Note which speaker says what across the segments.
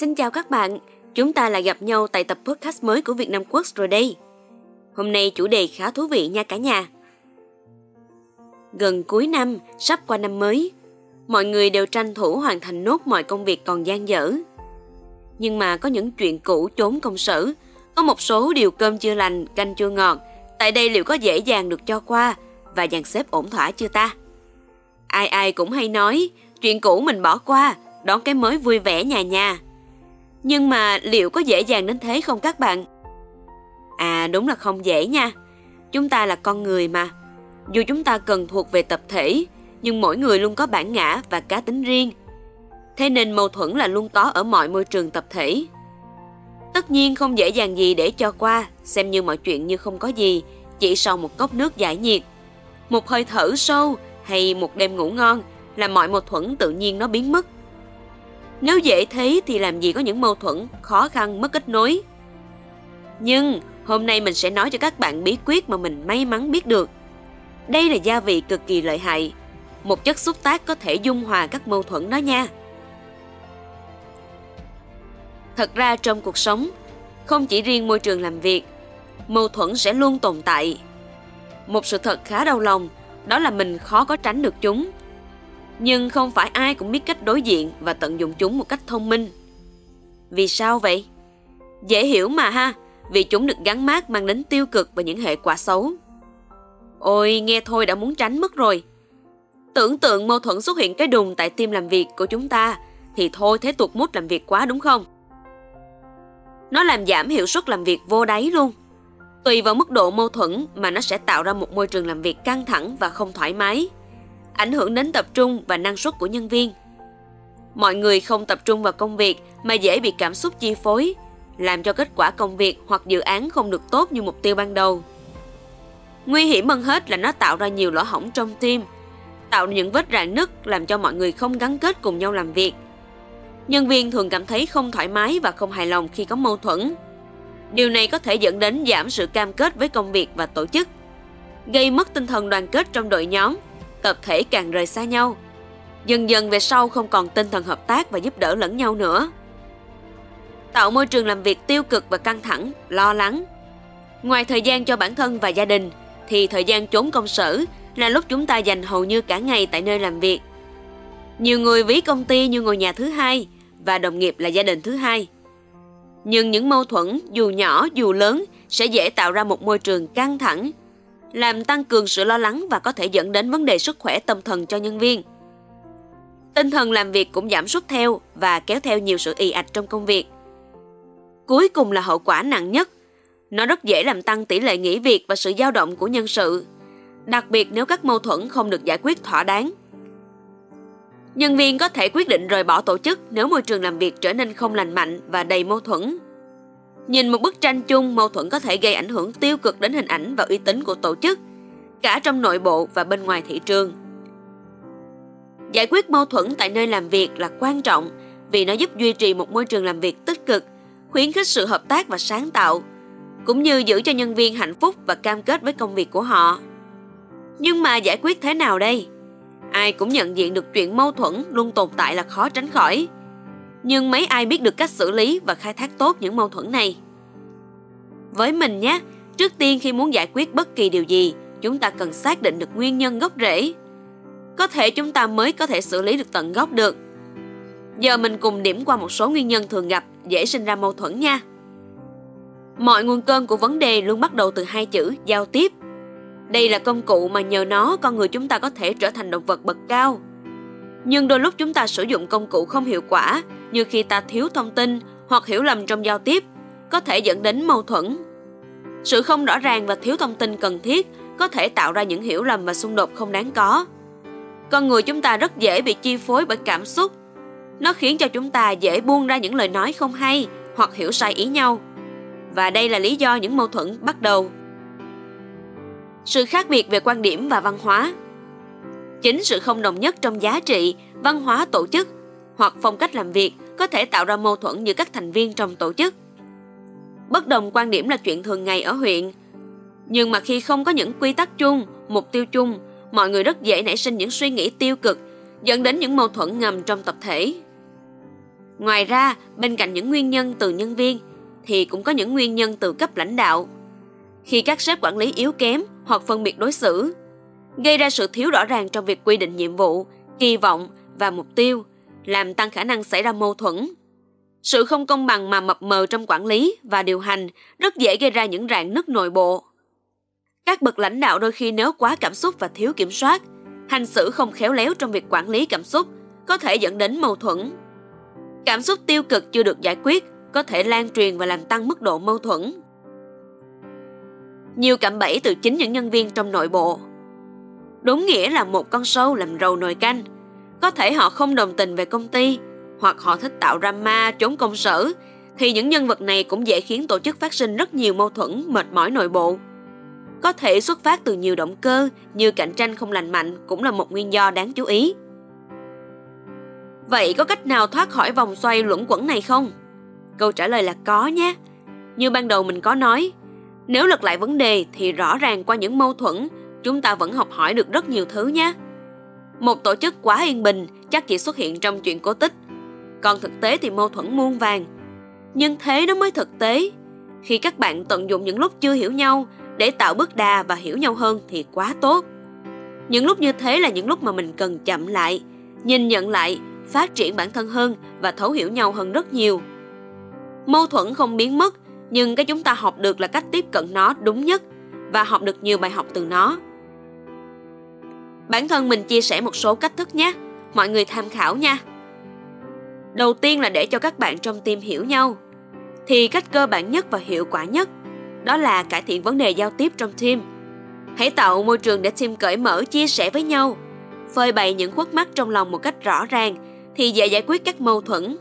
Speaker 1: Xin chào các bạn, chúng ta lại gặp nhau tại tập podcast mới của Việt Nam Quốc rồi đây. Hôm nay chủ đề khá thú vị nha cả nhà. Gần cuối năm, sắp qua năm mới, mọi người đều tranh thủ hoàn thành nốt mọi công việc còn dang dở. Nhưng mà có những chuyện cũ trốn công sở, có một số điều cơm chưa lành, canh chưa ngọt, tại đây liệu có dễ dàng được cho qua và dàn xếp ổn thỏa chưa ta? Ai ai cũng hay nói, chuyện cũ mình bỏ qua, đón cái mới vui vẻ nhà nhà. Nhưng mà liệu có dễ dàng đến thế không các bạn? À đúng là không dễ nha. Chúng ta là con người mà. Dù chúng ta cần thuộc về tập thể, nhưng mỗi người luôn có bản ngã và cá tính riêng. Thế nên mâu thuẫn là luôn có ở mọi môi trường tập thể. Tất nhiên không dễ dàng gì để cho qua, xem như mọi chuyện như không có gì, chỉ sau một cốc nước giải nhiệt. Một hơi thở sâu hay một đêm ngủ ngon là mọi mâu thuẫn tự nhiên nó biến mất. Nếu dễ thế thì làm gì có những mâu thuẫn, khó khăn, mất kết nối. Nhưng hôm nay mình sẽ nói cho các bạn bí quyết mà mình may mắn biết được. Đây là gia vị cực kỳ lợi hại, một chất xúc tác có thể dung hòa các mâu thuẫn đó nha. Thật ra trong cuộc sống, không chỉ riêng môi trường làm việc, mâu thuẫn sẽ luôn tồn tại. Một sự thật khá đau lòng, đó là mình khó có tránh được chúng. Nhưng không phải ai cũng biết cách đối diện và tận dụng chúng một cách thông minh. Vì sao vậy? Dễ hiểu mà ha, vì chúng được gắn mát mang đến tiêu cực và những hệ quả xấu. Ôi, nghe thôi đã muốn tránh mất rồi. Tưởng tượng mâu thuẫn xuất hiện cái đùng tại team làm việc của chúng ta, thì thôi thế tuột mút làm việc quá đúng không? Nó làm giảm hiệu suất làm việc vô đáy luôn. Tùy vào mức độ mâu thuẫn mà nó sẽ tạo ra một môi trường làm việc căng thẳng và không thoải mái, ảnh hưởng đến tập trung và năng suất của nhân viên. Mọi người không tập trung vào công việc mà dễ bị cảm xúc chi phối, làm cho kết quả công việc hoặc dự án không được tốt như mục tiêu ban đầu. Nguy hiểm hơn hết là nó tạo ra nhiều lỗ hổng trong team, tạo những vết rạn nứt làm cho mọi người không gắn kết cùng nhau làm việc. Nhân viên thường cảm thấy không thoải mái và không hài lòng khi có mâu thuẫn. Điều này có thể dẫn đến giảm sự cam kết với công việc và tổ chức, gây mất tinh thần đoàn kết trong đội nhóm, tập thể càng rời xa nhau. Dần dần về sau không còn tinh thần hợp tác và giúp đỡ lẫn nhau nữa. Tạo môi trường làm việc tiêu cực và căng thẳng, lo lắng. Ngoài thời gian cho bản thân và gia đình, thì thời gian trốn công sở là lúc chúng ta dành hầu như cả ngày tại nơi làm việc. Nhiều người ví công ty như ngôi nhà thứ hai và đồng nghiệp là gia đình thứ hai. Nhưng những mâu thuẫn dù nhỏ dù lớn sẽ dễ tạo ra một môi trường căng thẳng, làm tăng cường sự lo lắng và có thể dẫn đến vấn đề sức khỏe tâm thần cho nhân viên. Tinh thần làm việc cũng giảm sút theo và kéo theo nhiều sự ì ạch trong công việc. Cuối cùng là hậu quả nặng nhất. Nó rất dễ làm tăng tỷ lệ nghỉ việc và sự dao động của nhân sự, đặc biệt nếu các mâu thuẫn không được giải quyết thỏa đáng. Nhân viên có thể quyết định rời bỏ tổ chức nếu môi trường làm việc trở nên không lành mạnh và đầy mâu thuẫn. Nhìn một bức tranh chung, mâu thuẫn có thể gây ảnh hưởng tiêu cực đến hình ảnh và uy tín của tổ chức, cả trong nội bộ và bên ngoài thị trường. Giải quyết mâu thuẫn tại nơi làm việc là quan trọng vì nó giúp duy trì một môi trường làm việc tích cực, khuyến khích sự hợp tác và sáng tạo, cũng như giữ cho nhân viên hạnh phúc và cam kết với công việc của họ. Nhưng mà giải quyết thế nào đây? Ai cũng nhận diện được chuyện mâu thuẫn luôn tồn tại là khó tránh khỏi. Nhưng mấy ai biết được cách xử lý và khai thác tốt những mâu thuẫn này? Với mình nhé, trước tiên khi muốn giải quyết bất kỳ điều gì, chúng ta cần xác định được nguyên nhân gốc rễ. Có thể chúng ta mới có thể xử lý được tận gốc được. Giờ mình cùng điểm qua một số nguyên nhân thường gặp dễ sinh ra mâu thuẫn nha. Mọi nguồn cơn của vấn đề luôn bắt đầu từ hai chữ giao tiếp đây là công cụ mà nhờ nó con người chúng ta có thể trở thành động vật bậc cao. Nhưng đôi lúc chúng ta sử dụng công cụ không hiệu quả, như khi ta thiếu thông tin hoặc hiểu lầm trong giao tiếp, có thể dẫn đến mâu thuẫn. Sự không rõ ràng và thiếu thông tin cần thiết có thể tạo ra những hiểu lầm và xung đột không đáng có. Con người chúng ta rất dễ bị chi phối bởi cảm xúc. Nó khiến cho chúng ta dễ buông ra những lời nói không hay hoặc hiểu sai ý nhau. Và đây là lý do những mâu thuẫn bắt đầu sự khác biệt về quan điểm và văn hóa. Chính sự không đồng nhất trong giá trị, văn hóa tổ chức hoặc phong cách làm việc có thể tạo ra mâu thuẫn giữa các thành viên trong tổ chức. Bất đồng quan điểm là chuyện thường ngày ở huyện, nhưng mà khi không có những quy tắc chung, mục tiêu chung, mọi người rất dễ nảy sinh những suy nghĩ tiêu cực, dẫn đến những mâu thuẫn ngầm trong tập thể. Ngoài ra, bên cạnh những nguyên nhân từ nhân viên thì cũng có những nguyên nhân từ cấp lãnh đạo. Khi các sếp quản lý yếu kém hoặc phân biệt đối xử, gây ra sự thiếu rõ ràng trong việc quy định nhiệm vụ, kỳ vọng và mục tiêu, làm tăng khả năng xảy ra mâu thuẫn. Sự không công bằng mà mập mờ trong quản lý và điều hành rất dễ gây ra những rạn nứt nội bộ. Các bậc lãnh đạo đôi khi nếu quá cảm xúc và thiếu kiểm soát, hành xử không khéo léo trong việc quản lý cảm xúc có thể dẫn đến mâu thuẫn. Cảm xúc tiêu cực chưa được giải quyết có thể lan truyền và làm tăng mức độ mâu thuẫn. Nhiều cạm bẫy từ chính những nhân viên trong nội bộ. Đúng nghĩa là một con sâu làm rầu nồi canh. Có thể họ không đồng tình về công ty hoặc họ thích tạo drama chống công sở thì những nhân vật này cũng dễ khiến tổ chức phát sinh rất nhiều mâu thuẫn, mệt mỏi nội bộ. Có thể xuất phát từ nhiều động cơ như cạnh tranh không lành mạnh cũng là một nguyên do đáng chú ý. Vậy có cách nào thoát khỏi vòng xoay luẩn quẩn này không? Câu trả lời là có nhé. Như ban đầu mình có nói, nếu lật lại vấn đề thì rõ ràng qua những mâu thuẫn, chúng ta vẫn học hỏi được rất nhiều thứ nhé. Một tổ chức quá yên bình chắc chỉ xuất hiện trong chuyện cổ tích, còn thực tế thì mâu thuẫn muôn vàng. Nhưng thế nó mới thực tế. Khi các bạn tận dụng những lúc chưa hiểu nhau để tạo bước đà và hiểu nhau hơn thì quá tốt. Những lúc như thế là những lúc mà mình cần chậm lại, nhìn nhận lại, phát triển bản thân hơn và thấu hiểu nhau hơn rất nhiều. Mâu thuẫn không biến mất, nhưng cái chúng ta học được là cách tiếp cận nó đúng nhất và học được nhiều bài học từ nó. Bản thân mình chia sẻ một số cách thức nhé, mọi người tham khảo nha. Đầu tiên là để cho các bạn trong team hiểu nhau. Thì cách cơ bản nhất và hiệu quả nhất đó là cải thiện vấn đề giao tiếp trong team. Hãy tạo môi trường để team cởi mở chia sẻ với nhau, phơi bày những khuất mắc trong lòng một cách rõ ràng thì dễ giải quyết các mâu thuẫn.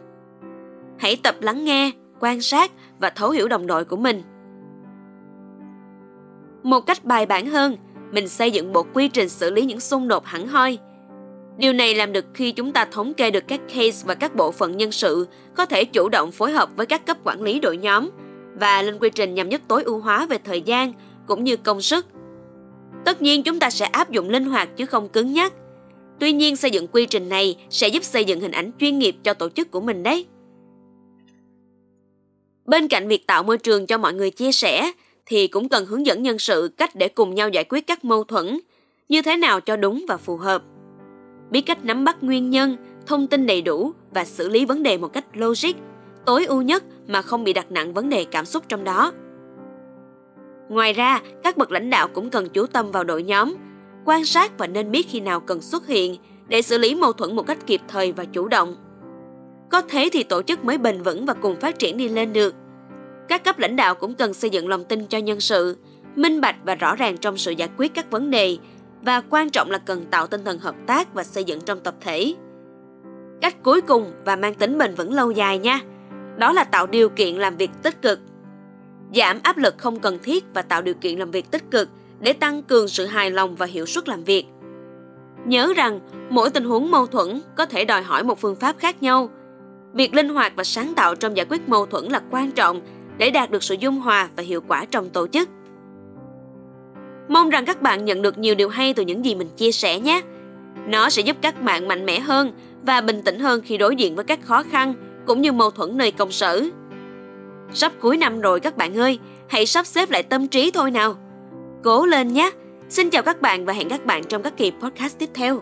Speaker 1: Hãy tập lắng nghe, quan sát và thấu hiểu đồng đội của mình. Một cách bài bản hơn, mình xây dựng bộ quy trình xử lý những xung đột hẳn hoi. Điều này làm được khi chúng ta thống kê được các case và các bộ phận nhân sự có thể chủ động phối hợp với các cấp quản lý đội nhóm và lên quy trình nhằm giúp tối ưu hóa về thời gian cũng như công sức. Tất nhiên, chúng ta sẽ áp dụng linh hoạt chứ không cứng nhắc. Tuy nhiên, xây dựng quy trình này sẽ giúp xây dựng hình ảnh chuyên nghiệp cho tổ chức của mình đấy. Bên cạnh việc tạo môi trường cho mọi người chia sẻ thì cũng cần hướng dẫn nhân sự cách để cùng nhau giải quyết các mâu thuẫn, như thế nào cho đúng và phù hợp. Biết cách nắm bắt nguyên nhân, thông tin đầy đủ và xử lý vấn đề một cách logic, tối ưu nhất mà không bị đặt nặng vấn đề cảm xúc trong đó. Ngoài ra, các bậc lãnh đạo cũng cần chú tâm vào đội nhóm, quan sát và nên biết khi nào cần xuất hiện để xử lý mâu thuẫn một cách kịp thời và chủ động. Có thế thì tổ chức mới bền vững và cùng phát triển đi lên được. Các cấp lãnh đạo cũng cần xây dựng lòng tin cho nhân sự, minh bạch và rõ ràng trong sự giải quyết các vấn đề và quan trọng là cần tạo tinh thần hợp tác và xây dựng trong tập thể. Cách cuối cùng và mang tính bền vững lâu dài nha, đó là tạo điều kiện làm việc tích cực. Giảm áp lực không cần thiết và tạo điều kiện làm việc tích cực để tăng cường sự hài lòng và hiệu suất làm việc. Nhớ rằng, mỗi tình huống mâu thuẫn có thể đòi hỏi một phương pháp khác nhau. Việc linh hoạt và sáng tạo trong giải quyết mâu thuẫn là quan trọng để đạt được sự dung hòa và hiệu quả trong tổ chức. Mong rằng các bạn nhận được nhiều điều hay từ những gì mình chia sẻ nhé. Nó sẽ giúp các bạn mạnh mẽ hơn và bình tĩnh hơn khi đối diện với các khó khăn cũng như mâu thuẫn nơi công sở. Sắp cuối năm rồi các bạn ơi, hãy sắp xếp lại tâm trí thôi nào. Cố lên nhé! Xin chào các bạn và hẹn các bạn trong các kỳ podcast tiếp theo.